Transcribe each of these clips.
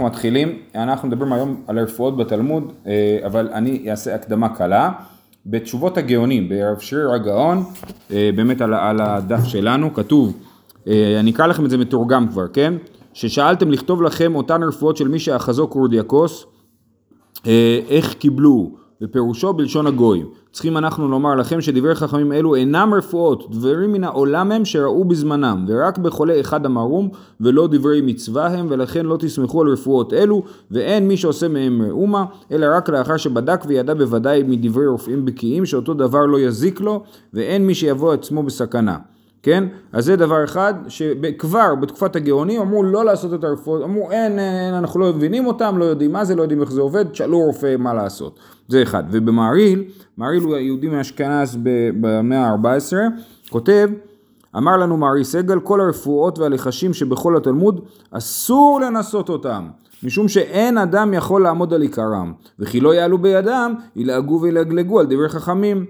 אנחנו מתחילים, אנחנו מדברים היום על הרפואות בתלמוד, אה, אבל אני אעשה הקדמה קלה. בתשובות הגאונים, ברב שריר הגאון, אה, באמת על, על הדף שלנו, כתוב, אה, אני אקרא לכם את זה מתורגם כבר, כן? ששאלתם לכתוב לכם אותן רפואות של מי שאחזו קורדיאקוס, איך קיבלו, ופירושו בלשון הגויים. צריכים אנחנו לומר לכם שדברי חכמים אלו אינם רפואות, דברים מן העולם הם שראו בזמנם, ורק בחולה אחד אמרום, ולא דברי מצווה הם, ולכן לא תסמכו על רפואות אלו, ואין מי שעושה מהם מאומה, אלא רק לאחר שבדק וידע בוודאי מדברי רופאים בקיאים, שאותו דבר לא יזיק לו, ואין מי שיבוא עצמו בסכנה. כן? אז זה דבר אחד שכבר בתקופת הגאונים אמרו לא לעשות את הרפואות, אמרו אין, אין, אנחנו לא מבינים אותם, לא יודעים מה זה, לא יודעים איך זה עובד, תשאלו רופא מה לעשות. זה אחד. ובמעריל, מעריל הוא יהודי מאשכנז במאה ה-14, כותב אמר לנו מערי סגל, כל הרפואות והלחשים שבכל התלמוד, אסור לנסות אותם, משום שאין אדם יכול לעמוד על עיקרם, וכי לא יעלו בידם, ילעגו וילגלגו על דברי חכמים.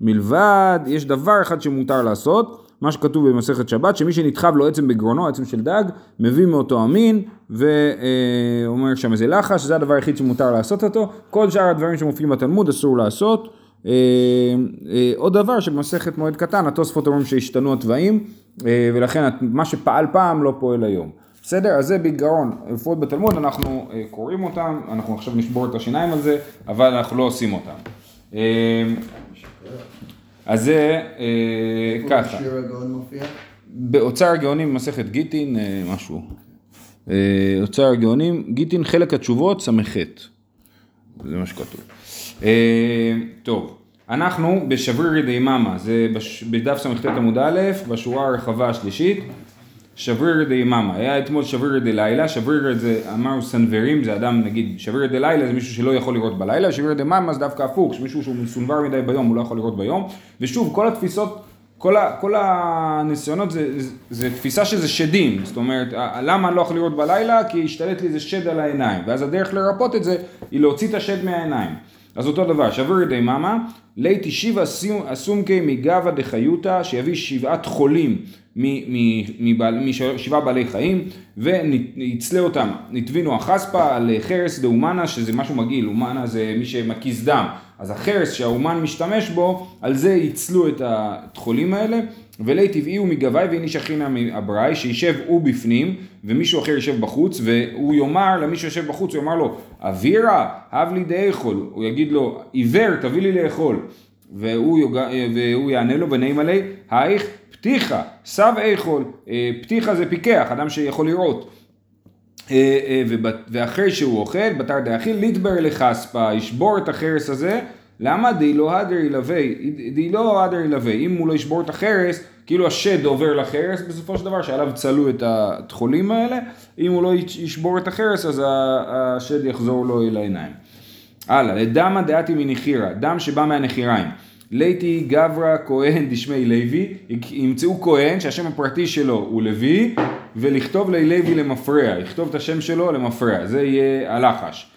מלבד, יש דבר אחד שמותר לעשות, מה שכתוב במסכת שבת, שמי שנדחב לו עצם בגרונו, עצם של דג, מביא מאותו המין, ואומר שם איזה לחש, זה הדבר היחיד שמותר לעשות אותו, כל שאר הדברים שמופיעים בתלמוד אסור לעשות. אה, אה, עוד דבר שבמסכת מועד קטן, התוספות אומרים שהשתנו התוואים, אה, ולכן מה שפעל פעם לא פועל היום. בסדר? אז זה בגרון, רפואות בתלמוד, אנחנו קוראים אותם, אנחנו עכשיו נשבור את השיניים על זה, אבל אנחנו לא עושים אותם. אז זה אה, ככה. באוצר הגאונים במסכת גיטין, אה, משהו. אה, אוצר הגאונים, גיטין חלק התשובות, ס"ח. זה מה שכתוב. טוב, אנחנו בשברירי דיממא, זה בדף ס"ט עמוד א', בשורה הרחבה השלישית. שברירי דיממא, היה אתמול שברירי דליליא, שברירי זה אמרנו סנוורים, זה אדם נגיד, שברירי דליליא זה מישהו שלא יכול לראות בלילה, שברירי דיממא זה דווקא הפוך, שמישהו שהוא מסונבר מדי ביום הוא לא יכול לראות ביום, ושוב כל התפיסות, כל, ה, כל הניסיונות זה, זה, זה תפיסה שזה שדים, זאת אומרת למה אני לא יכול לראות בלילה? כי השתלט לי איזה שד על העיניים, ואז הדרך לרפא את זה היא להוציא את השד מהעיניים. אז אותו דבר, שבריר דה יממה, לית השיבה אסומקי מגבה דחיותא, שיביא שבעת חולים משבעה בעלי חיים ויצלה אותם, נטבינו החספה על חרס דאומנה שזה משהו מגעיל, אומנה זה מי שמקיז דם, אז החרס שהאומן משתמש בו, על זה יצלו את החולים האלה. ולי טבעי הוא מגבי ואיניש אחינה מאבראי שישב הוא בפנים ומישהו אחר יושב בחוץ והוא יאמר למי שיושב בחוץ הוא יאמר לו אווירה הב לי דאכול. הוא יגיד לו עיוור תביא לי לאכול. והוא, יוג... והוא יענה לו ונעים עלי הייך פתיחה, סב איכול, אה, פתיחה זה פיקח, אדם שיכול לראות. אה, אה, ואחרי שהוא אוכל, בתר דאכיל, ליטבר לחספה, ישבור את החרס הזה, למה די לא הדר ילווה, די לא הדר ילווה, אם הוא לא ישבור את החרס, כאילו השד עובר לחרס בסופו של דבר, שעליו צלו את התחולים האלה, אם הוא לא ישבור את החרס אז השד יחזור לו אל העיניים. הלאה, לדמא דעתי מנחירה, דם שבא מהנחיריים. ליתי גברא כהן דשמי לוי, ימצאו כהן שהשם הפרטי שלו הוא לוי, ולכתוב לי לוי למפרע, לכתוב את השם שלו למפרע, זה יהיה הלחש.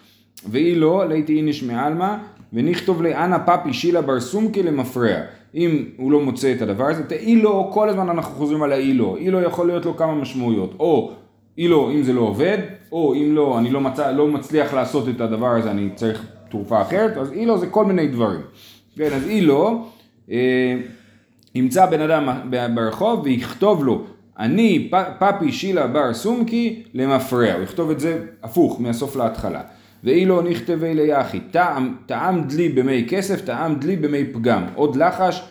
ואי לא, ליתי איניש מעלמא, ונכתוב לי אנא פפי שילה בר סומקי למפרע. אם הוא לא מוצא את הדבר הזה, תאי לו, כל הזמן אנחנו חוזרים על האי לו, אי לו יכול להיות לו כמה משמעויות, או אי לו אם זה לא עובד, או אם לא, אני לא, מצא, לא מצליח לעשות את הדבר הזה, אני צריך תרופה אחרת, אז אי לו זה כל מיני דברים. כן, אז אי לא, אה, ימצא בן אדם ברחוב ויכתוב לו, אני פפי שילה בר סומקי למפרע, הוא יכתוב את זה הפוך, מהסוף להתחלה. ואי לא נכתבי ליחי, טעם, טעם דלי במי כסף, טעם דלי במי פגם. עוד לחש,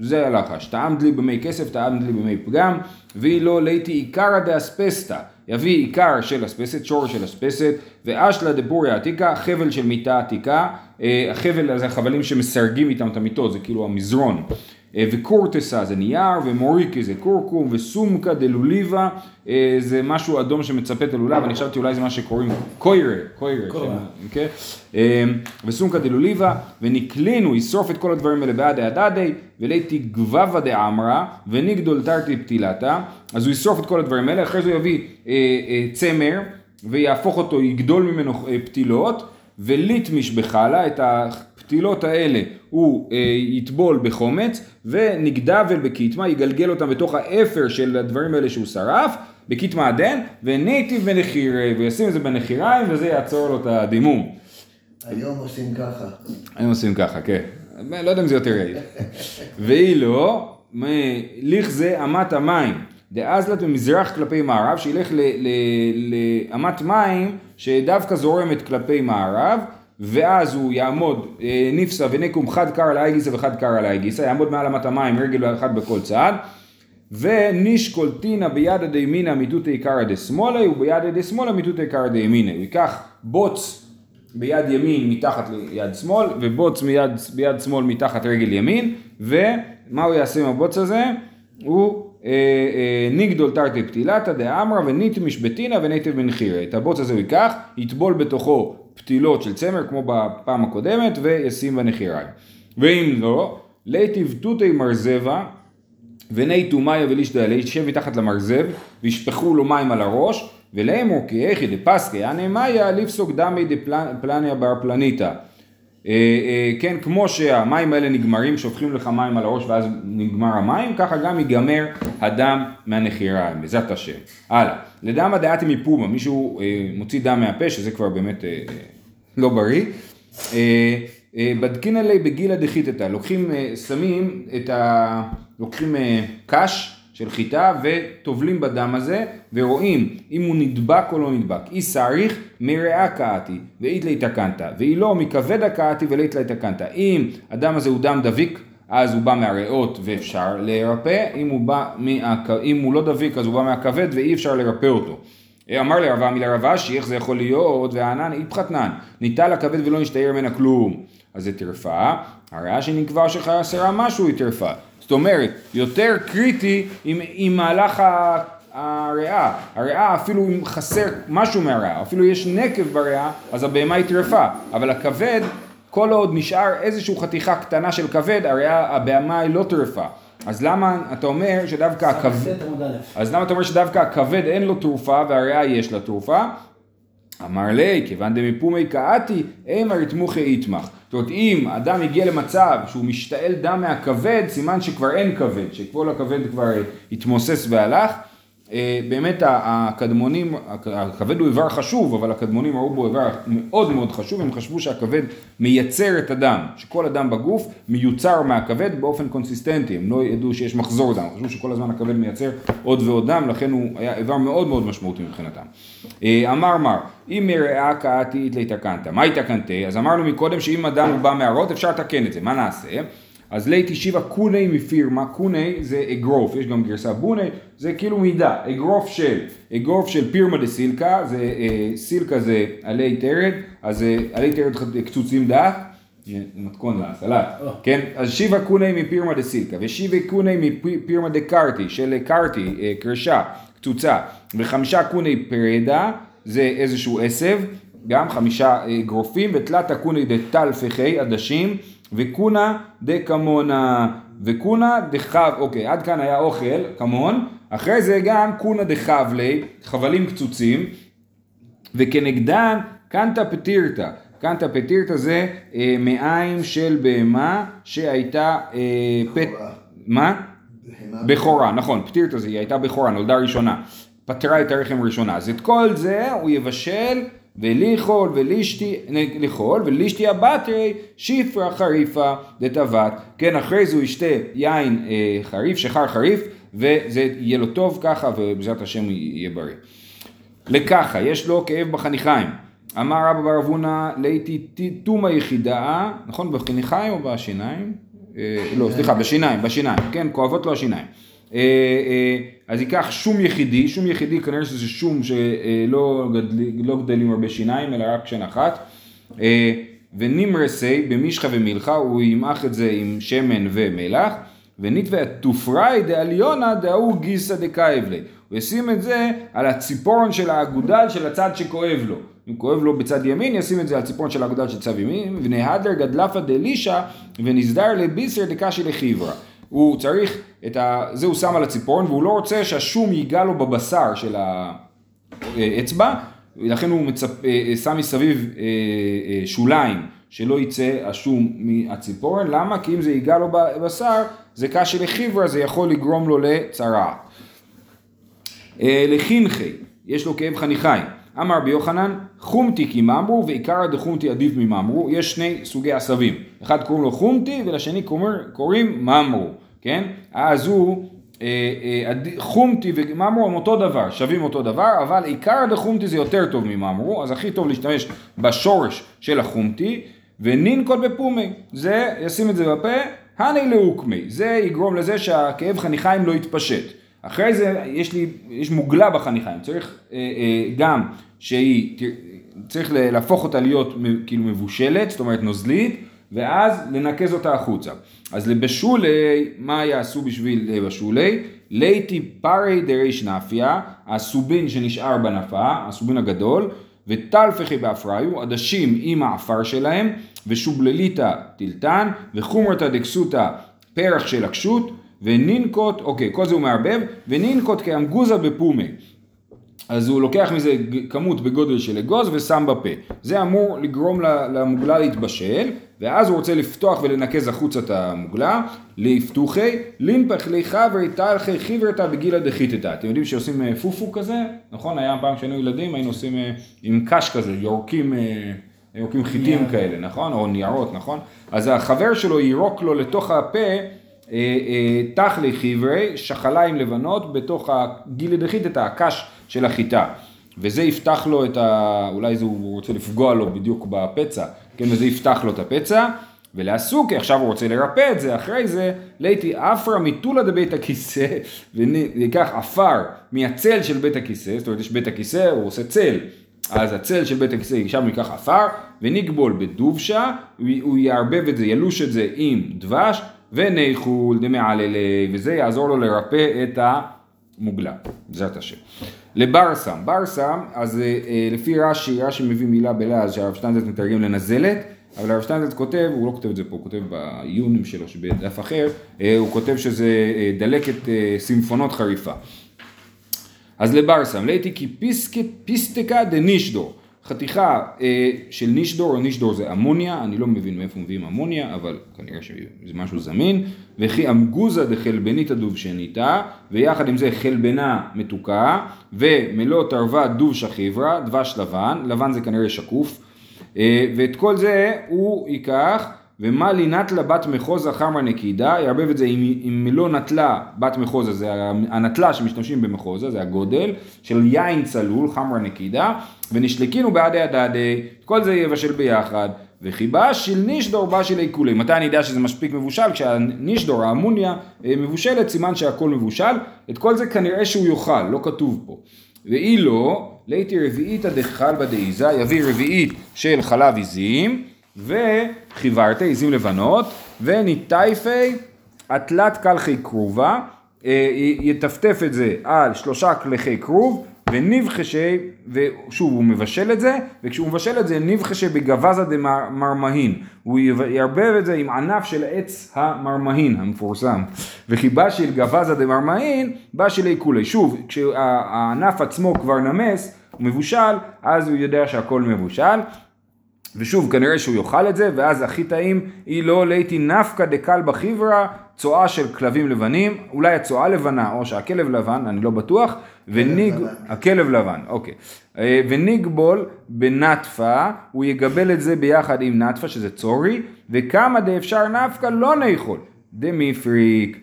זה הלחש. טעם דלי במי כסף, טעם דלי במי פגם. ואי לא ליתי עיקרא דאספסתא. יביא עיקר של אספסת, שור של אספסת, ואשלה דבוריה עתיקה, חבל של מיטה עתיקה, החבל הזה החבלים שמסרגים איתם את המיטות, זה כאילו המזרון. אה, וקורטסה זה נייר, ומוריקי זה קורקום, וסומקה דלוליבה אה, זה משהו אדום שמצפה את הלולב, אני חשבתי אולי זה מה שקוראים קוירה, קוירה, כן? וסומקה דלוליבה, ונקלינו, ישרוף את כל הדברים האלה בעד הדדי, וליתי גבבה דאמרה, ונגדול תרתי פתילתה, אז הוא ישרוף את כל הדברים האלה, אחרי זה הוא יביא צמר, ויהפוך אותו, יגדול ממנו פתילות, וליטמיש בחלה, את הפתילות האלה הוא אה, יטבול בחומץ, ונגדבל בקיטמה, יגלגל אותם בתוך האפר של הדברים האלה שהוא שרף, בכית מעדן, וניטיב בנחירי, וישים את זה בנחיריים, וזה יעצור לו את הדימום. היום עושים ככה. היום עושים ככה, כן. לא יודע אם זה יותר יעיל. ואילו, לכזה אמת המים, דאזלת ממזרח כלפי מערב, שילך לאמת מים שדווקא זורמת כלפי מערב, ואז הוא יעמוד אה, נפסה ונקום חד קרא לאי גיסא וחד קרא לאי גיסא, יעמוד מעל אמת המים רגל אחת בכל צד, ונישקולטינה בידא דימינא מיתותא קרא דשמאלה ובידא דשמאלה מיתותא קרא דימינא, ייקח בוץ ביד ימין מתחת ליד שמאל ובוץ מיד, ביד שמאל מתחת רגל ימין ומה הוא יעשה עם הבוץ הזה? הוא ניגדול תרתי פתילתא דאמרא וניתב משבתינא וניתב מנחירא. את הבוץ הזה הוא ייקח, יטבול בתוכו פתילות של צמר כמו בפעם הקודמת וישים בנחיריים. ואם לא, ליטיב תותי מרזבה וניתו מאיה ולישדיה, לישב מתחת למרזב וישפכו לו מים על הראש ולאמור כי איכי דפסקי אנא מאיה לפסוק דמי דפלניה בר פלניתא. אה, אה, כן, כמו שהמים האלה נגמרים, שופכים לך מים על הראש ואז נגמר המים, ככה גם ייגמר הדם מהנחיריים, בעזרת השם. הלאה, לדמא דעתי מפומה, מישהו אה, מוציא דם מהפה, שזה כבר באמת לא בריא. בדקין עלי בגילה דחיתתא, לוקחים, שמים את ה... לוקחים קש של חיטה וטובלים בדם הזה ורואים אם הוא נדבק או לא נדבק. אי סריך מרעה קאתי ואית לי תקנת ואי לא מכבד הקאתי ולית לי תקנת. אם הדם הזה הוא דם דביק אז הוא בא מהריאות ואפשר לרפא, אם הוא, בא מה... אם הוא לא דביק אז הוא בא מהכבד ואי אפשר לרפא אותו. אמר לרב עמי לרב אשי, איך זה יכול להיות? והענן איפחתנן, ניטל הכבד ולא נשתער ממנה כלום. אז זה טרפה, הריאה שנקבע שחסרה משהו היא טרפה. זאת אומרת, יותר קריטי עם, עם מהלך הריאה. הריאה אפילו אם חסר משהו מהריאה, אפילו יש נקב בריאה, אז הבהמה היא טרפה. אבל הכבד, כל עוד נשאר איזושהי חתיכה קטנה של כבד, הריאה, הבהמה היא לא טרפה. אז למה אתה אומר שדווקא הכבד, אז למה אתה אומר שדווקא הכבד אין לו תרופה והריאה יש לה תרופה? אמר לי, כיוון דמפומי קאתי, אימא רתמוכי איתמך. זאת אומרת, אם אדם הגיע למצב שהוא משתעל דם מהכבד, סימן שכבר אין כבד, שכל הכבד כבר התמוסס והלך. אה, באמת הקדמונים, הכבד הוא איבר חשוב, אבל הקדמונים ראו בו איבר מאוד מאוד חשוב, הם חשבו שהכבד מייצר את הדם, שכל הדם בגוף מיוצר מהכבד באופן קונסיסטנטי, הם לא ידעו שיש מחזור דם, חשבו שכל הזמן הכבד מייצר עוד ועוד דם, לכן הוא היה איבר מאוד מאוד משמעותי מבחינתם. אה, אמר מר, אם מרעה קאתי התקנת, מה התקנתי? אז אמרנו מקודם שאם הדם הוא בא מהרות אפשר לתקן את זה, מה נעשה? אז ליתי שיבה קוני מפירמה, קוני זה אגרוף, יש גם גרסה בוני, זה כאילו מידה, אגרוף של, אגרוף של פירמה דה סילקה, זה אה, סילקה זה עלי תרד, אז אה, עלי תרד קצוצים דק, מתכון לסלט, oh. כן, אז שיבה קוני מפירמה דה סילקה, ושיבה קוני מפירמה דה קרטי, של קרטי, אה, קרשה, קצוצה, וחמישה קוני פרדה, זה איזשהו עשב, גם חמישה אגרופים, ותלת קוני דה טלפחי, עדשים, וקונה דקמונה, וקונה דחב, אוקיי, עד כאן היה אוכל, כמון, אחרי זה גם קונה דחבלי, חבלים קצוצים, וכנגדן קנטה פטירתא. קנטה פטירתא זה אה, מעיים של בהמה שהייתה אה, פט... מה? בכורה, נכון, פטירתא זה, היא הייתה בכורה, נולדה ראשונה. פטרה את הרחם ראשונה. אז את כל זה הוא יבשל וליכול ולישתי, ליכול ולישתי הבטרי שיפרה חריפה דתבת, כן אחרי זה הוא ישתה יין אה, חריף, שחר חריף וזה יהיה לו טוב ככה ובעזרת השם יהיה בריא. לככה, יש לו כאב בחניכיים. אמר רבא בר אבונה ליתי תומה יחידה, נכון בחניכיים או בשיניים? אה, לא, סליחה, בשיניים, בשיניים, כן, כואבות לו השיניים. אה, אה, אז ייקח שום יחידי, שום יחידי כנראה שזה שום שלא גדל, לא גדלים הרבה שיניים אלא רק שן אחת. ונמרסי במשחה ומלחה הוא ימעך את זה עם שמן ומלח. ונתווה תופראי דעליונה דהוא גיסא דכאב לי. הוא ישים את זה על הציפורן של האגודל של הצד שכואב לו. אם כואב לו בצד ימין ישים את זה על ציפורן של האגודל של צד ימין. ונהדר גדלפה דלישה ונסדר לביסר דקשי לחיברה הוא צריך את ה... זה הוא שם על הציפורן והוא לא רוצה שהשום ייגע לו בבשר של האצבע ולכן הוא מצפ... אה, אה, שם מסביב אה, שוליים שלא יצא השום מהציפורן, למה? כי אם זה ייגע לו בבשר זה קשה לחיברה זה יכול לגרום לו לצרעת. אה, לחינכי, יש לו כאב חניכיים. אמר רבי יוחנן, חומתי כי ממרו ועיקרא דחומתי עדיף מממרו, יש שני סוגי עשבים, אחד קוראים לו חומתי ולשני קוראים ממרו, כן? אז הוא, אה, אה, חומתי וממרו הם אותו דבר, שווים אותו דבר, אבל עיקרא דחומתי זה יותר טוב מממרו, אז הכי טוב להשתמש בשורש של החומתי, וננקוט בפומי, זה, ישים את זה בפה, הני לאוקמי, זה יגרום לזה שהכאב חניכיים לא יתפשט. אחרי זה יש לי, יש מוגלה בחניכיים, צריך אה, אה, גם שהיא, צריך להפוך אותה להיות כאילו מבושלת, זאת אומרת נוזלית, ואז לנקז אותה החוצה. אז לבשולי, מה יעשו בשביל אה, בשולי? ליטי פרי דריש נפיה, הסובין שנשאר בנפה, הסובין הגדול, וטלפחי באפריו, עדשים עם העפר שלהם, ושובלליתא טילטן, וחומרתא דקסותא פרח של הקשות, ונינקוט, אוקיי, כל זה הוא מערבב, ונינקוט כאמגוזה בפומי. אז הוא לוקח מזה כמות בגודל של אגוז ושם בפה. זה אמור לגרום למוגלה להתבשל, ואז הוא רוצה לפתוח ולנקז החוצה את המוגלה, לפתוחי, לינפח לי חברי תלכי חיברתא בגילה דחיתתא. אתם יודעים שעושים אה, פופו כזה? נכון? היה פעם כשהיינו ילדים, היינו עושים אה, עם קש כזה, יורקים... אה, יורקים חיטים כאלה, נכון? או ניירות, נכון? אז החבר שלו יירוק לו לתוך הפה תכלי חיברי, שחליים לבנות בתוך הגילי דחית את הקש של החיטה. וזה יפתח לו את ה... אולי זה הוא רוצה לפגוע לו בדיוק בפצע, כן? וזה יפתח לו את הפצע. ולעסוקי, עכשיו הוא רוצה לרפא את זה, אחרי זה, ליתי אפרה מטולה דבית הכיסא, וניקח עפר מהצל של בית הכיסא, זאת אומרת יש בית הכיסא, הוא עושה צל, אז הצל של בית הכיסא, שם ניקח עפר, ונגבול בדובשה, הוא יערבב את זה, ילוש את זה עם דבש, וניחול דמעללי, וזה יעזור לו לרפא את המוגלה, בעזרת השם. לברסם, ברסם, אז אה, אה, לפי רש"י, רש"י מביא מילה בלעז שהרב שטיינזלץ מתרגם לנזלת, אבל הרב שטיינזלץ כותב, הוא לא כותב את זה פה, הוא כותב בעיונים שלו שבדף אחר, אה, הוא כותב שזה אה, דלקת אה, סימפונות חריפה. אז לברסם, ליתי כי פיסק- פיסטקה דנישדור, חתיכה אה, של נישדור, או נישדור זה אמוניה, אני לא מבין מאיפה מביאים אמוניה, אבל כנראה שזה משהו זמין, וכי אמגוזה דחלבניתא דובשניתא, ויחד עם זה חלבנה מתוקה, ומלוא תרווה דוב שחיברה, דבש לבן, לבן זה כנראה שקוף, אה, ואת כל זה הוא ייקח, ומה לי נטלה בת מחוזה חמרה נקידה, יערבב את זה עם, עם מלוא נטלה בת מחוזה, זה הנטלה שמשתמשים במחוזה, זה הגודל, של יין צלול, חמרה נקידה, ונשלקינו בעדי הדדי, כל זה יבשל ביחד, וחיבה של נישדור בא של עיקולי. מתי אני יודע שזה מספיק מבושל? כשהנישדור, האמוניה, אה, מבושלת, סימן שהכל מבושל. את כל זה כנראה שהוא יאכל, לא כתוב פה. ואי לא, ליתי רביעיתא דחלבא דעיזה, יביא רביעית של חלב עיזים, וחיברתי עיזים לבנות, וניטייפי התלת קלחי כרובה, אה, יטפטף את זה על שלושה קלחי כרוב, ונבחשי, ושוב הוא מבשל את זה, וכשהוא מבשל את זה נבחשי בגבזה דמרמהין, הוא יערבב את זה עם ענף של עץ המרמהין המפורסם, וחיבה של גבזה דמרמהין, בא של עיקולי, שוב, כשהענף עצמו כבר נמס, הוא מבושל, אז הוא יודע שהכל מבושל, ושוב, כנראה שהוא יאכל את זה, ואז הכי טעים, היא לא ליתי נפקא דקל בחיברה, צואה של כלבים לבנים, אולי הצואה לבנה, או שהכלב לבן, אני לא בטוח, וניג... לבן. הכלב לבן, אוקיי. אה, וניגבול בנטפה, הוא יגבל את זה ביחד עם נטפה, שזה צורי, וכמה דאפשר נפקא לא נאכול, דמיפריק.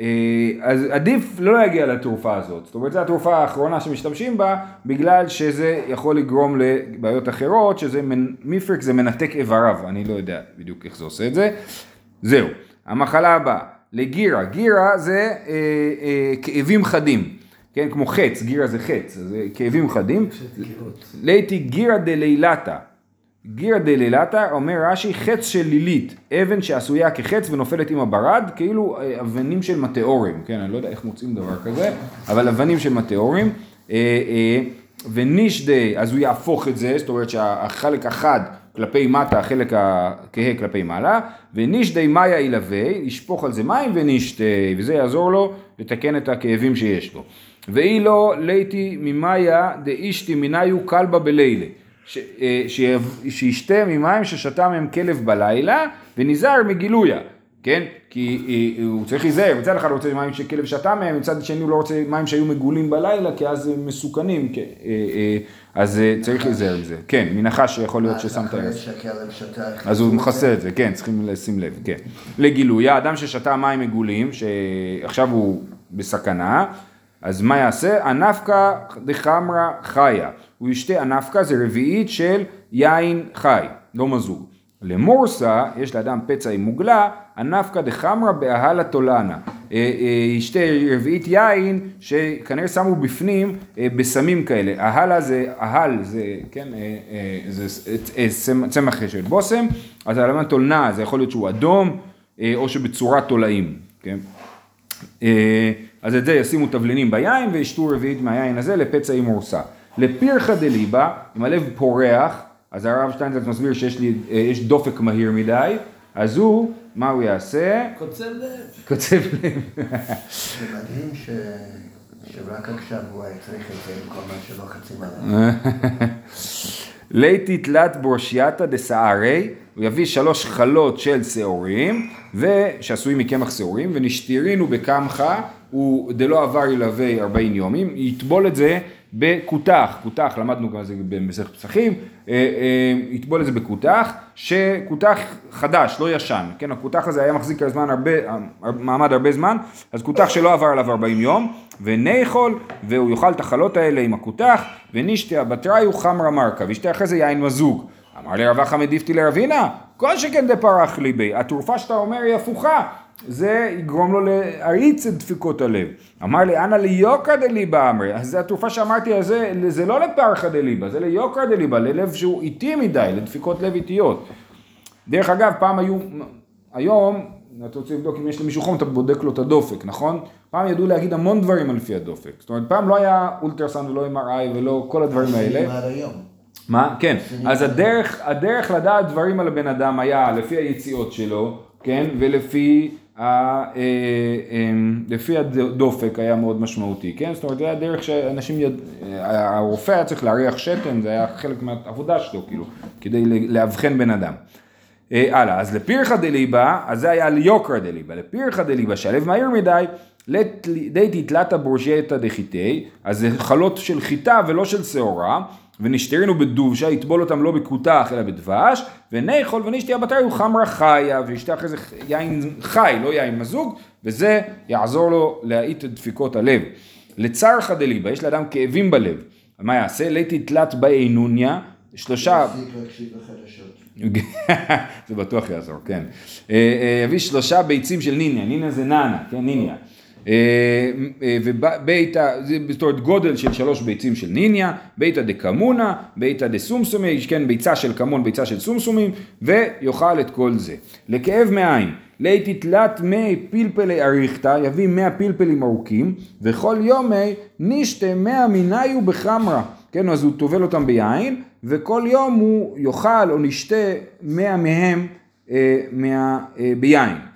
אה, אז עדיף לא להגיע לתרופה הזאת, זאת אומרת זו התרופה האחרונה שמשתמשים בה בגלל שזה יכול לגרום לבעיות אחרות, שזה. מיפריק זה מנתק איבריו, אני לא יודע בדיוק איך זה עושה את זה. זהו, המחלה הבאה, לגירה, גירה זה אה, אה, כאבים חדים, כן, כמו חץ, גירה זה חץ, זה כאבים חדים. ליתי גירה דלילתא, גירה דלילתא אומר רש"י חץ של לילית, אבן שעשויה כחץ ונופלת עם הברד, כאילו אה, אבנים של מטאורים, כן, אני לא יודע איך מוצאים דבר כזה, אבל אבנים של מטאורים, אה, אה, ונישדי, אז הוא יהפוך את זה, זאת אומרת שהחלק החד כלפי מטה, החלק הכהה כלפי מעלה, ונישדי מאיה ילווה, ישפוך על זה מים ונישתי, וזה יעזור לו לתקן את הכאבים שיש לו. ואי לא ליתי ממאיה דאישתי מניו כלבה בלילה. ש- אה, שיב- שישתה ממים ששתה מהם כלב בלילה ונזהר מגילויה. כן? כי אה, הוא צריך להיזהר, מצד אחד הוא רוצה מים שכלב שתה מהם, מצד שני הוא לא רוצה מים שהיו מגולים בלילה, כי אז הם מסוכנים, אה, אה, אז אה, צריך להיזהר מזה. כן, מנחש שיכול להיות ששמת לב. שהכלב שתה. אז הוא מכסה את זה, כן, צריכים לשים לב, כן. לגילוי, האדם ששתה מים מגולים, שעכשיו הוא בסכנה, אז מה יעשה? אנפקא דחמרא חיה. הוא ישתה אנפקא, זה רביעית של יין חי, לא מזוג. למורסה, יש לאדם פצע עם מוגלה, אנפקא דחמרא באהלה תולנה. אה, אה, ישתה רביעית יין שכנראה שמו בפנים אה, בסמים כאלה. אהלה זה, אהל זה, כן, זה צמ- צמח של בושם, אז הלבן תולנה זה יכול להיות שהוא אדום, או שבצורת תולעים, כן? אז את זה ישימו תבלינים ביין וישתו רביעית מהיין הזה לפצע עם מורסה. לפירחא דליבה, אם הלב פורח, אז הרב שטיינזלץ מסביר שיש לי, אה, יש דופק מהיר מדי, אז הוא, מה הוא יעשה? קוצב לב. קוצב לב. זה מדהים ש... שרק עכשיו הוא היה צריך את זה עם כל מה שלוחצים עליו. ליתי תלת בורשייתא דסערי, הוא יביא שלוש חלות של שעורים, שעשויים מקמח שעורים, ונשתירינו בקמחא, הוא דלא עבר ילווה ארבעים יומים, יטבול את זה בכותח, כותח, למדנו גם זה במסכת פסחים, אה, אה, יטבול את זה בכותח, שכותח חדש, לא ישן, כן, הכותח הזה היה מחזיק על זמן הרבה, מעמד הרבה זמן, אז כותח שלא עבר עליו 40 יום, ונאכול, והוא יאכל את החלות האלה עם הכותח, ונשתה בתראיו חמרא מרקה, וישתה אחרי זה יין מזוג. אמר לי רב אחא מדיפתי לרבינה, כל שכן דפרח ליבי, התרופה שאתה אומר היא הפוכה, זה יגרום לו להאיץ את דפיקות הלב. אמר לי, אנא ליוקרא דליבה אמרי, אז זה התרופה שאמרתי, זה, זה לא לפרחא דליבה, זה ליוקרא דליבה, ללב שהוא איטי מדי, לדפיקות לב איטיות. דרך אגב, פעם היו, היום, אתה רוצה לבדוק אם יש למישהו חום, אתה בודק לו את הדופק, נכון? פעם ידעו להגיד המון דברים על לפי הדופק. זאת אומרת, פעם לא היה אולטרסאונד ולא MRI ולא כל הדברים האלה. מה? כן. אז הדרך, הדרך לדעת דברים על הבן אדם היה לפי היציאות שלו, כן? ולפי ה, אה, אה, לפי הדופק היה מאוד משמעותי, כן? זאת אומרת, זה היה דרך שאנשים, יד... אה, הרופא היה צריך להריח שתן, זה היה חלק מהעבודה שלו, כאילו, כדי לאבחן בן אדם. אה, הלאה, אז לפירחא דליבה, אז זה היה ליוקרא דליבה, לפירחא דליבה שהלב מהיר מדי, די תתלתא בורשייתא דחיטי, אז זה חלות של חיטה ולא של שעורה, ונשתרינו בדובשה, יטבול אותם לא בכותח אלא בדבש, ונאכול ונשתיה בתרי חמרה חיה, וישתה אחרי זה יין חי, לא יין מזוג, וזה יעזור לו להאיט את דפיקות הלב. לצרכא דליבה, יש לאדם כאבים בלב, מה יעשה? ליתי תלת באינוניה, שלושה... זה בטוח יעזור, כן. אה, אה, יביא שלושה ביצים של ניניה, ניניה זה נאנה, כן, ניניה. וביתא, זה זאת אומרת גודל של שלוש ביצים של ניניה, ביתא דקמונה, ביתא דסומסומי, כן, ביצה של כמון, ביצה של סומסומים, ויאכל את כל זה. לכאב מעיים, ליתי תלת מי פלפלי אריכתא, יביא מאה פלפלים ארוכים, וכל יומי נשתה מאה מיניו בחמרה. כן, אז הוא טובל אותם ביין, וכל יום הוא יאכל או נשתה מאה מהם אה, מה, אה, ביין.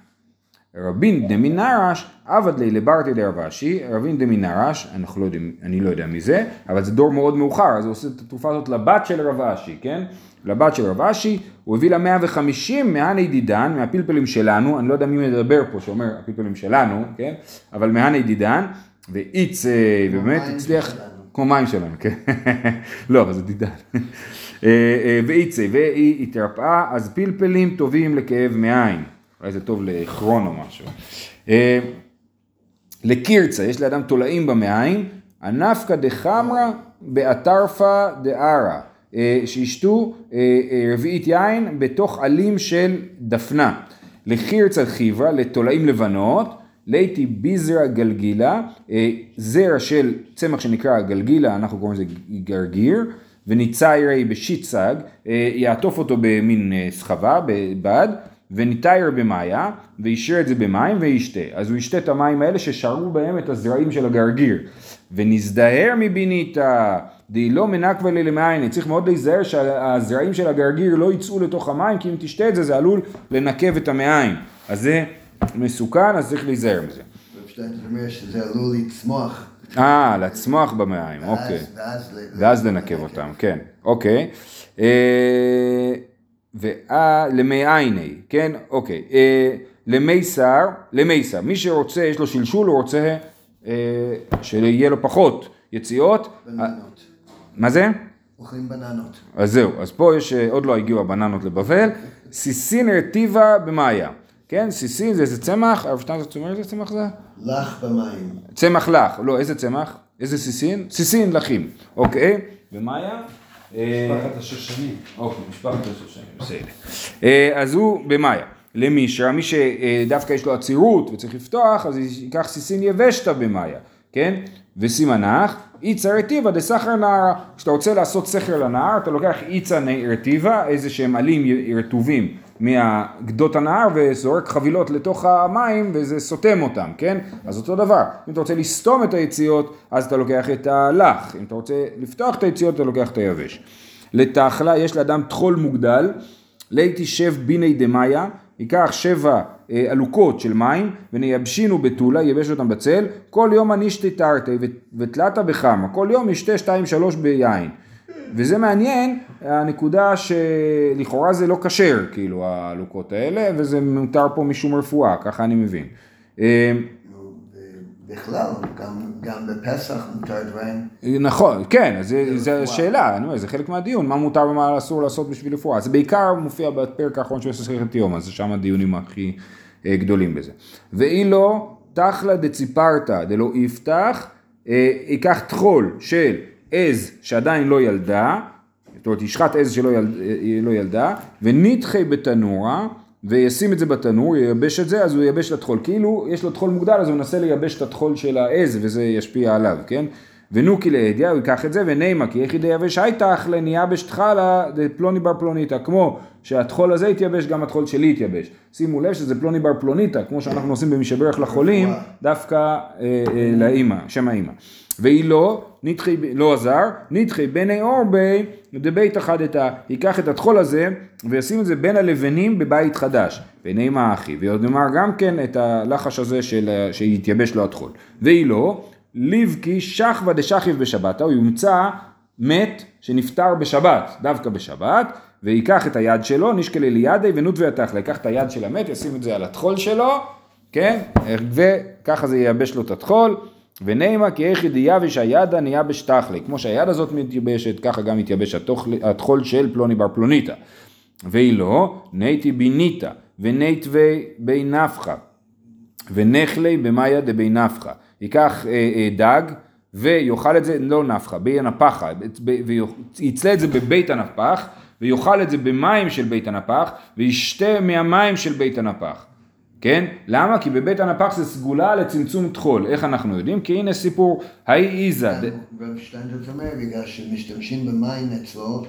רבין דמינרש עבד לי לברטי דרבשי, רבין דמינרש, אנחנו לא יודעים, אני לא יודע מי זה, אבל זה דור מאוד מאוחר, אז הוא עושה את התרופה הזאת לבת של רבשי, כן? לבת של רבשי, הוא הביא לה 150 מהני דידן, מהפלפלים שלנו, אני לא יודע מי מדבר פה שאומר הפלפלים שלנו, כן? אבל מהני דידן, ואיץ, ובאמת מים הצליח. כמו מים שלנו, כן? לא, אבל זה דידן. אה, אה, ואיצה, והיא התרפאה, אז פלפלים טובים לכאב מעין. אולי זה טוב לכרון או משהו. אה, לקירצה, יש לאדם תולעים במעיים, הנפקא דחמרא באתרפא דערא, אה, שישתו אה, רביעית יין בתוך עלים של דפנה. לחירצה חיברא, לתולעים לבנות, ליתי ביזרא גלגילה, זרע של צמח שנקרא גלגילה, אנחנו קוראים לזה גרגיר, וניציירי בשיצג, יעטוף אותו במין סחבה, בבד, וניטייר במאיה, וישרה את זה במים וישתה. אז הוא ישתה את המים האלה ששרו בהם את הזרעים של הגרגיר. ונזדהר מביניתא, די לא מנקווה לי למעייני. צריך מאוד להיזהר שהזרעים של הגרגיר לא יצאו לתוך המים, כי אם תשתה את זה, זה עלול לנקב את המעיים. אז זה מסוכן, אז צריך להיזהר מזה. רב שטיינזר אומר שזה עלול לצמוח. אה, לצמוח במעיים, אוקיי. ואז לנקב אותם, כן, אוקיי. ולמי עיני, כן, אוקיי. אה, למיסר, למיסר. מי שרוצה, יש לו שלשול, הוא רוצה אה, שיהיה לו פחות יציאות. בננות. מה זה? אוכלים בננות. אז זהו, אז פה יש, אה, עוד לא הגיעו הבננות לבבל. סיסין רטיבה במאיה. כן, סיסין זה איזה צמח, הרב שטיינזרץ אומר איזה צמח זה? לך במים. צמח לך, לא, איזה צמח? איזה סיסין? סיסין לחים, אוקיי. ומאיה? אה, משפחת השושנים. אוקיי, משפחת השושנים, בסדר. אה, אז הוא במאיה. למישרא, מי שדווקא יש לו עצירות וצריך לפתוח, אז ייקח סיסין יבשתא במאיה, כן? וסימנך, איצה רטיבה דסחר נערה. כשאתה רוצה לעשות סכר לנהר, אתה לוקח איצה רטיבה, איזה שהם עלים רטובים מהגדות הנהר, וזורק חבילות לתוך המים, וזה סותם אותם, כן? אז אותו דבר. אם אתה רוצה לסתום את היציאות, אז אתה לוקח את הלח. אם אתה רוצה לפתוח את היציאות, אתה לוקח את היבש. לתכלה, יש לאדם טחול מוגדל, ליתי שב ביני דמאיה, ייקח שבע אה, עלוקות של מים, ונייבשינו בתולה, ייבש אותם בצל, כל יום אנישתי תרתי ותלתה בחמה, כל יום ישתה שתיים שלוש ביין. וזה מעניין, הנקודה שלכאורה זה לא כשר, כאילו, העלוקות האלה, וזה מותר פה משום רפואה, ככה אני מבין. אה, בכלל, גם, גם בפסח מותר דברים. נכון, כן, זה, זה השאלה, אני אומר, זה חלק מהדיון, מה מותר ומה אסור לעשות בשביל רפואה. זה בעיקר מופיע בפרק האחרון של מסכת יום, אז שם הדיונים הכי אה, גדולים בזה. ואי לא, תכלה דציפרתא דלא יפתח, אה, ייקח טחול של עז שעדיין לא ילדה, זאת אומרת ישחט עז שלא ילד, אה, לא ילדה, ונדחי בתנורה, וישים את זה בתנור, ייבש את זה, אז הוא ייבש את הטחול. כאילו יש לו טחול מוגדל, אז הוא מנסה לייבש את הטחול של העז, וזה ישפיע עליו, כן? ונוקי לידיעה, הוא ייקח את זה, ונימה, כי יחידי יבש הייתך לנייבש תחלה דפלוני בר פלוניתא, כמו שהטחול הזה יתייבש, גם הטחול שלי יתייבש. שימו לב שזה פלוני בר פלוניתא, כמו שאנחנו עושים במשברך לחולים, דווקא אה, אה, לאימא, שם האימא. והיא לא, נדחי, לא עזר, נדחי בני אורבי, דבית אחדתא, ייקח את הטחול הזה וישים את זה בין הלבנים בבית חדש, בעיני מה אחי, ועוד נאמר גם כן את הלחש הזה של, שיתייבש לו הטחול. והיא לא, לבקי שכבא דשכיב בשבתא, הוא ימצא מת שנפטר בשבת, דווקא בשבת, ויקח את היד שלו, נשקל אליאדי ונות ויתחלה, ייקח את היד של המת, ישים את זה על הטחול שלו, כן, וככה זה ייבש לו את הטחול. ונימה כי איך דיאביש הידה נייבש תכלי, כמו שהיד הזאת מתייבשת, ככה גם מתייבש הטחול של פלוני בר פלוניתא. והיא לא, נייתי ביניתא, ונייתווי בי נפחא, ונחלי במאיה דבי נפחא. ייקח אה, אה, דג, ויאכל את זה, לא נפחא, בי הנפחא, ויצלה את זה בבית הנפח, ויאכל את זה במים של בית הנפח, וישתה מהמים של בית הנפח. כן? למה? כי בבית הנפח זה סגולה לצמצום טחול. איך אנחנו יודעים? כי הנה סיפור, היי איזה. רב שטיינזרץ אומר, בגלל שמשתמשים במים אצלו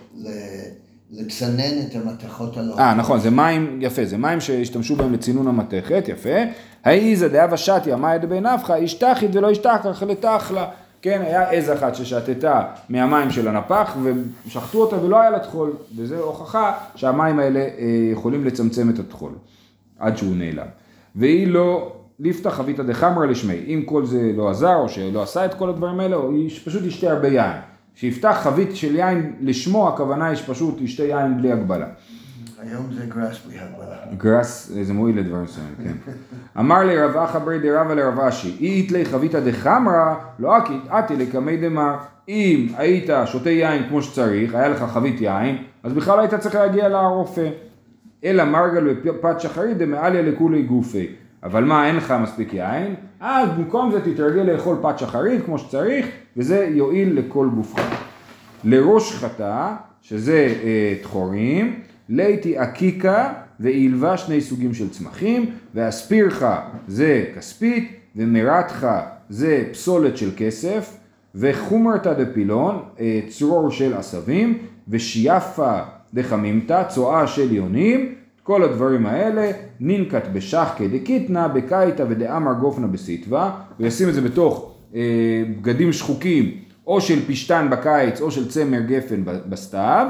לצנן את המתכות הלא... אה, נכון, זה מים, יפה, זה מים שהשתמשו בהם לצינון המתכת, יפה. היי איזה דאבה שתיה, מאי דבי נפחא, ישתחית ולא ישתחך לתחלה. כן, היה עז אחת ששתתה מהמים של הנפח ושחטו אותה ולא היה לה טחול, וזו הוכחה שהמים האלה אה, יכולים לצמצם את הטחול עד שהוא נעלם. והיא לא ליפתא חביתא דחמרא לשמי, אם כל זה לא עזר או שלא עשה את כל הדברים האלה, או פשוט ישתה הרבה יין. שיפתח חבית של יין לשמו, הכוונה היא שפשוט ישתה יין בלי הגבלה. היום זה גראס בלי הגבלה. גראס, זה מועיל לדברים מסוימים, כן. אמר לי רב אחא ברי דרבא לרב אשי, אי איתלי חביתא דחמרא, לא אקית, אתי לקמי דמר. אם היית שותה יין כמו שצריך, היה לך חבית יין, אז בכלל היית צריך להגיע לרופא. אלא מרגל ופת שחרית דמעליה לכולי גופי. אבל מה, אין לך מספיק יין? אז במקום זה תתרגל לאכול פת שחרית כמו שצריך, וזה יועיל לכל גופך. לראש חטא, שזה אה, תחורים, ליתי עקיקה ואילבה שני סוגים של צמחים, ואספירך זה כספית, ומרתך זה פסולת של כסף, וחומרתא דפילון, אה, צרור של עשבים, ושיאפה דחמימתא, צואה של יונים, כל הדברים האלה, ננקט בשחקי דקיתנא, בקייתא ודאמר גופנא בסיטבא, וישים את זה בתוך אה, בגדים שחוקים, או של פשתן בקיץ, או של צמר גפן בסתיו,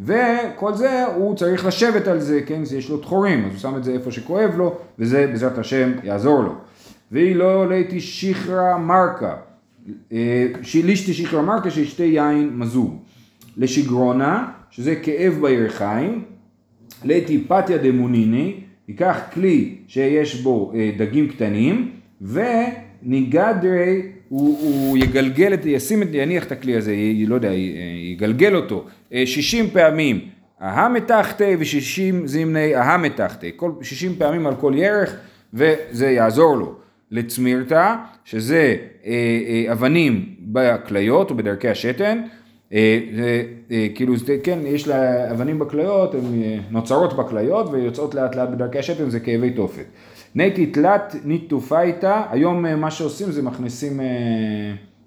וכל זה הוא צריך לשבת על זה, כן, יש לו תחורים, אז הוא שם את זה איפה שכואב לו, וזה בעזרת השם יעזור לו. והיא לא ליתי שכרא מרקה, אה, לישתי שכרא מרקה שישתה יין מזוג. לשגרונה, שזה כאב בירכיים, לטיפתיה דמוניני, ייקח כלי שיש בו אה, דגים קטנים, וניגדרי, הוא, הוא יגלגל את, ישים את, יניח את הכלי הזה, י, לא יודע, יגלגל אותו 60 פעמים ההמתחתי ו-60 זימני ההמתחתי, 60 פעמים על כל ירך, וזה יעזור לו. לצמירתא, שזה אה, אה, אבנים בכליות או בדרכי השתן, אה, אה, כאילו, זה, כן, יש לה אבנים בכליות, הן אה, נוצרות בכליות ויוצאות לאט לאט בדרכי השתן, זה כאבי תופת. ניתי תלת ניטופייתא, היום אה, מה שעושים זה מכניסים, אה,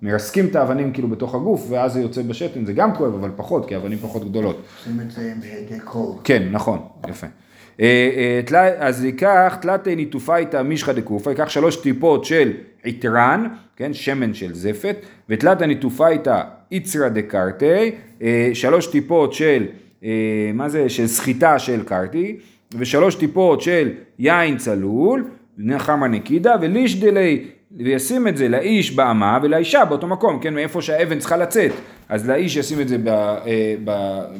מרסקים את האבנים כאילו בתוך הגוף ואז זה יוצא בשתן, זה גם כואב אבל פחות, כי האבנים פחות גדולות. עושים את זה בהדי קול. כן, נכון, יפה. אה, אה, אז ייקח תלת ניטופייתא מישחא דכופרא, ייקח שלוש טיפות של עיטרן, כן, שמן של זפת, ותלתא ניטופייתא איצרא דקרתי, אה, שלוש טיפות של, מה זה, של סחיטה של קרטי, ושלוש טיפות של יין צלול, נחמה נקידה, וליש דלי, וישים את זה לאיש באמה ולאישה באותו מקום, כן, מאיפה שהאבן צריכה לצאת. אז לאיש ישים את זה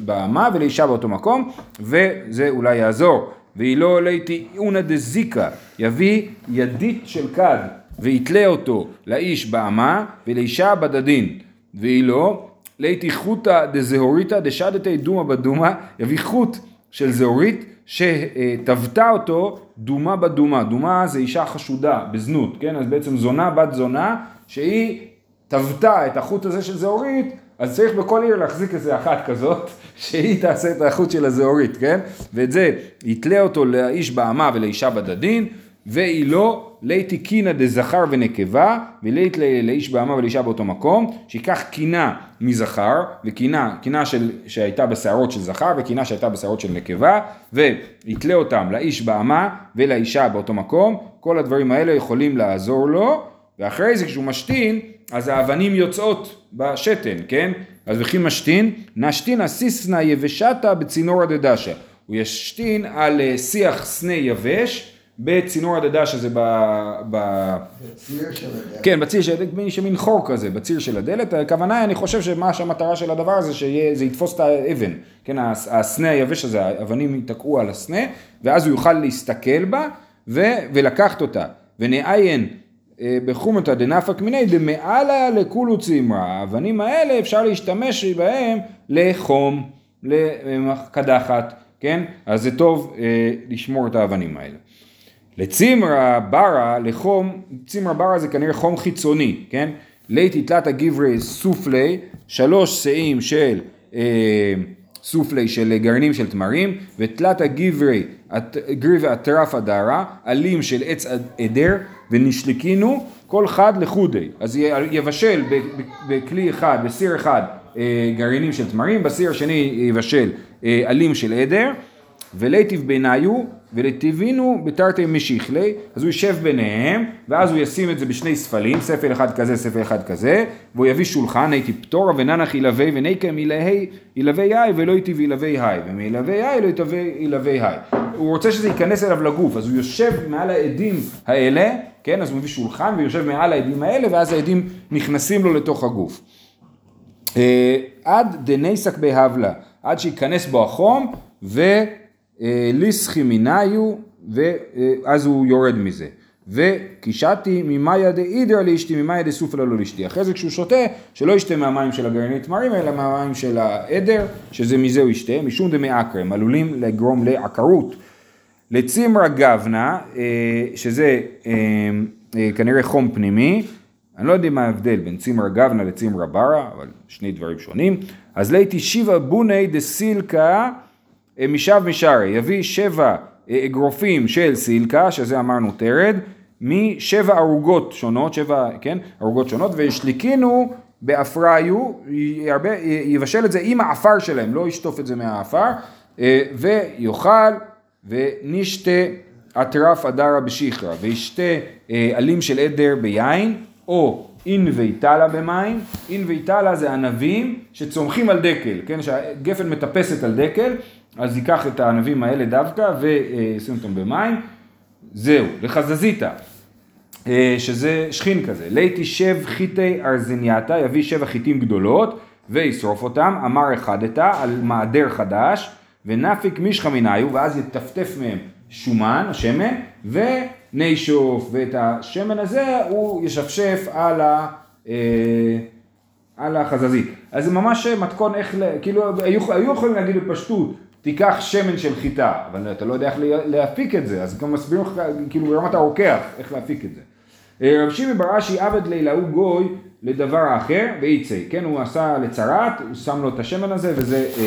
באמה ולאישה באותו מקום, וזה אולי יעזור. והיא לא ליתי אונא דזיקה, יביא ידית של כד ויתלה אותו לאיש באמה ולאישה בדדין. והיא לא, ליתי חוטא דזהוריתא דשדתי דומא בדומא, יביא חוט של זהורית שטבתה אותו דומה בדומה. דומה זה אישה חשודה בזנות, כן? אז בעצם זונה בת זונה שהיא טבתה את החוט הזה של זהורית אז צריך בכל עיר להחזיק איזה אחת כזאת, שהיא תעשה את האיכות של הזהורית, כן? ואת זה יתלה אותו לאיש באמה ולאישה בדדין, והיא לא ליתי קינה דזכר ונקבה, ולית לאיש באמה ולאישה באותו מקום, שיקח קינה מזכר, וקינה, קינה של, שהייתה בשערות של זכר, וקינה שהייתה בשערות של נקבה, ויתלה אותם לאיש באמה ולאישה באותו מקום, כל הדברים האלה יכולים לעזור לו, ואחרי זה כשהוא משתין, אז האבנים יוצאות בשתן, כן? אז וכי משתין, נשתין הסיסנה יבשתה בצינור הדדשה. הוא ישתין על אה, שיח סנה יבש בצינור הדדשה, זה ב... ב... בציר של הדלת. כן, בציר של הדלת, מין חור כזה, בציר של הדלת. הכוונה, אני חושב שמה שהמטרה של הדבר הזה, שזה יתפוס את האבן. כן, הסנה היבש הזה, האבנים ייתקעו על הסנה, ואז הוא יוכל להסתכל בה ו... ולקחת אותה. ונעיין אה, בחומתא דנפק מיני דמעלה לכולו צימרא. האבנים האלה אפשר להשתמש בהם לחום, לקדחת, כן? אז זה טוב אה, לשמור את האבנים האלה. לצימרא ברה, לחום, צימרא ברה זה כנראה חום חיצוני, כן? ליתי תלתא גברי סופלי, שלוש שאים של אה, סופלי של גרעינים של תמרים, ותלתא גברי, גריבי אטרף אדרה, עלים של עץ עדר, ונשלקינו כל חד לחודי. אז יבשל בכלי אחד, בסיר אחד, אה, גרעינים של תמרים, בסיר השני יבשל אה, עלים של עדר, ולטיב ביניו ולטיבינו בתרתי משיחלי, אז הוא יישב ביניהם, ואז הוא ישים את זה בשני ספלים, ספל אחד כזה, ספל אחד כזה, והוא יביא שולחן, הייתי פטורה וננח ילווה ונקם ילווה היי ולא ייטיב ילווה היי, ומילווה היי לא ילווה היי. הוא רוצה שזה ייכנס אליו לגוף, אז הוא יושב מעל העדים האלה, כן, אז הוא מביא שולחן ויושב מעל העדים האלה, ואז העדים נכנסים לו לתוך הגוף. אה, עד דנייסק בהבלה, עד שייכנס בו החום, וליסחי מניו, ואז הוא יורד מזה. וקישתי ממאיה דאידר לאשתי, ממאיה דסופלה לא לאשתי. אחרי זה כשהוא שותה, שלא ישתה מהמים של הגרעיני תמרים, אלא מהמים של העדר, שזה מזה הוא ישתה, משום דמעקר, הם עלולים לגרום לעקרות. לצימרא גבנה, אה, שזה אה, אה, כנראה חום פנימי, אני לא יודע מה ההבדל בין צימרא גבנה לצימרא ברא, אבל שני דברים שונים. אז ליתי שיבה בוני דסילקה משב משרי, יביא שבע אגרופים של סילקה, שזה אמרנו תרד, משבע ערוגות שונות, שבע, כן, ערוגות שונות, וישליקינו באפריו, יבשל את זה עם האפר שלהם, לא ישטוף את זה מהאפר, ויאכל ונשתה אטרף אדרה בשיחרא, וישתה אה, עלים של עדר ביין, או אין ויטלה במים, אין ויטלה זה ענבים שצומחים על דקל, כן, שהגפן מטפסת על דקל, אז ייקח את הענבים האלה דווקא וישים אותם במים, זהו, לחזזיתא, אה, שזה שכין כזה, ליתי שב חיטי ארזנייתא, יביא שבע חיטים גדולות וישרוף אותם, אמר אחד אחדתא על מעדר חדש, ונפיק מישחא מניו, ואז יטפטף מהם שומן, שמן, ונישוף, ואת השמן הזה הוא ישפשף על, ה, אה, על החזזית. אז זה ממש מתכון איך, כאילו היו, היו יכולים להגיד בפשטות, תיקח שמן של חיטה, אבל אתה לא יודע איך לה- להפיק את זה, אז גם מסבירים לך כאילו ברמת הרוקח איך להפיק את זה. אה, רב שמעון בר אשי עבד לילה הוא גוי לדבר האחר ואיצי, כן הוא עשה לצרת, הוא שם לו את השמן הזה וזה אה, אה,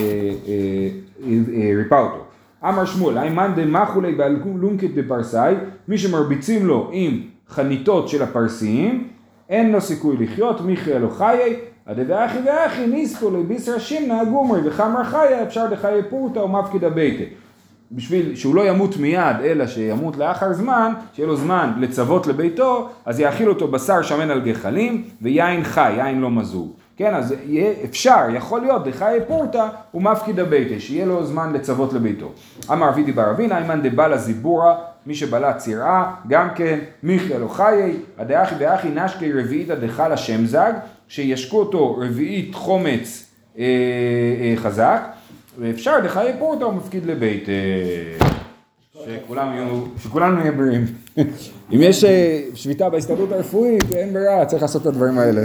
אה, אה, ריפא אותו. אמר שמואל, איימן דמחולי באלונקת דפרסאי, מי שמרביצים לו עם חניתות של הפרסיים, אין לו סיכוי לחיות, מיכי אלו חיי, הדבאחי ואחי ניספו לביסרא שמנא גומרי וחמר חיה אפשר דחיי פורתא ומפקידא ביתא. בשביל שהוא לא ימות מיד, אלא שימות לאחר זמן, שיהיה לו זמן לצוות לביתו, אז יאכיל אותו בשר שמן על גחלים ויין חי, יין לא מזוג. כן, אז יהיה, אפשר, יכול להיות, דחיי פורתא ומפקידא ביתא, שיהיה לו זמן לצוות לביתו. אמר אבידי בר אבין, איימן דבלה זיבורה, מי שבלה צירעה, גם כן, מיכאל או חיי, הדאחי ואחי נשקי רביעיתא דחלה זג, שישקו אותו רביעית חומץ אה, אה, חזק, ואפשר דחיי פורתא ומפקיד לבית. אה, שכולם יהיו, שכולנו נהיה בריאים. אם יש אה, שביתה בהסתדרות הרפואית, אין ברירה, צריך לעשות את הדברים האלה.